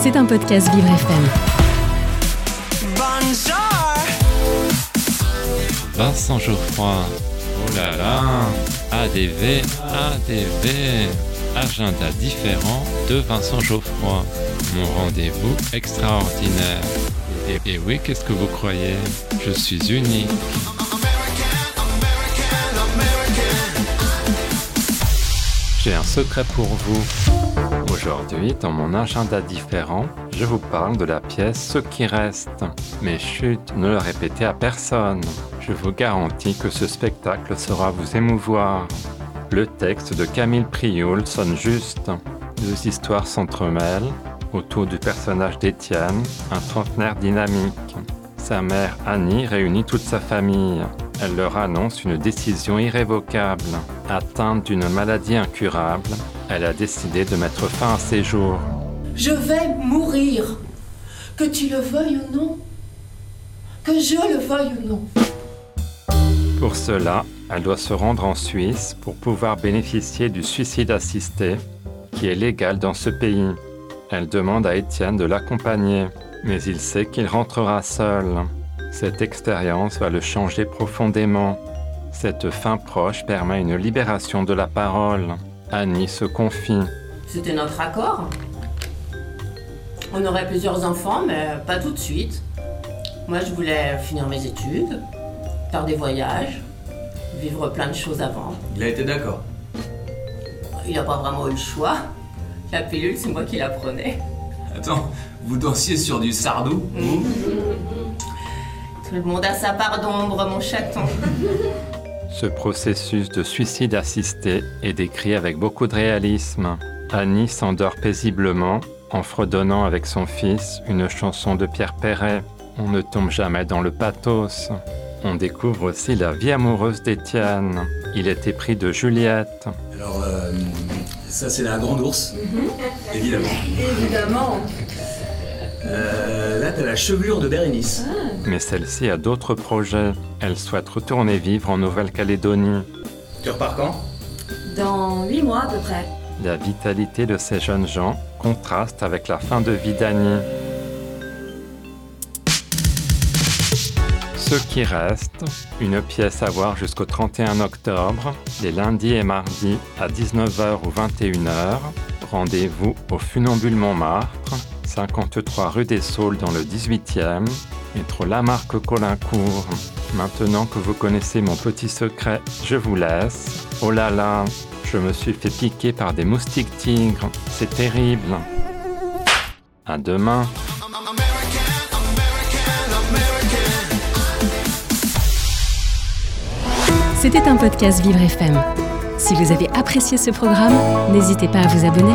C'est un podcast Vivre FM. Vincent Geoffroy. Oh là là. ADV, ADV. Agenda différent de Vincent Geoffroy. Mon rendez-vous extraordinaire. Et, et oui, qu'est-ce que vous croyez? Je suis unique. Un secret pour vous. Aujourd'hui, dans mon agenda différent, je vous parle de la pièce Ce qui reste. Mais chut, ne le répétez à personne. Je vous garantis que ce spectacle saura vous émouvoir. Le texte de Camille Prioul sonne juste. Deux histoires s'entremêlent autour du personnage d'Étienne, un trentenaire dynamique. Sa mère Annie réunit toute sa famille. Elle leur annonce une décision irrévocable. Atteinte d'une maladie incurable, elle a décidé de mettre fin à ses jours. Je vais mourir. Que tu le veuilles ou non. Que je le veuille ou non. Pour cela, elle doit se rendre en Suisse pour pouvoir bénéficier du suicide assisté, qui est légal dans ce pays. Elle demande à Étienne de l'accompagner, mais il sait qu'il rentrera seul. Cette expérience va le changer profondément. Cette fin proche permet une libération de la parole. Annie se confie. C'était notre accord. On aurait plusieurs enfants, mais pas tout de suite. Moi, je voulais finir mes études, faire des voyages, vivre plein de choses avant. Il a été d'accord. Il n'a pas vraiment eu le choix. La pilule, c'est moi qui la prenais. Attends, vous dansiez sur du sardou vous? Tout le monde a sa part d'ombre, mon chaton. Ce processus de suicide assisté est décrit avec beaucoup de réalisme. Annie s'endort paisiblement en fredonnant avec son fils une chanson de Pierre Perret. On ne tombe jamais dans le pathos. On découvre aussi la vie amoureuse d'Étienne. Il est épris de Juliette. Alors, euh, ça c'est la grande ours, évidemment. Évidemment. Euh, t'as la chevelure de Bérénice. Mais celle-ci a d'autres projets. Elle souhaite retourner vivre en Nouvelle-Calédonie. Tu repars quand? Dans 8 mois à peu près. La vitalité de ces jeunes gens contraste avec la fin de vie d'Annie. Ce qui reste, une pièce à voir jusqu'au 31 octobre, les lundis et mardis à 19h ou 21h. Rendez-vous au Funambule Montmartre, 53 rue des Saules dans le 18e, métro Lamarque Colincourt. Maintenant que vous connaissez mon petit secret, je vous laisse. Oh là là, je me suis fait piquer par des moustiques tigres, c'est terrible. À demain. C'était un podcast Vivre FM. Si vous avez apprécié ce programme, n'hésitez pas à vous abonner.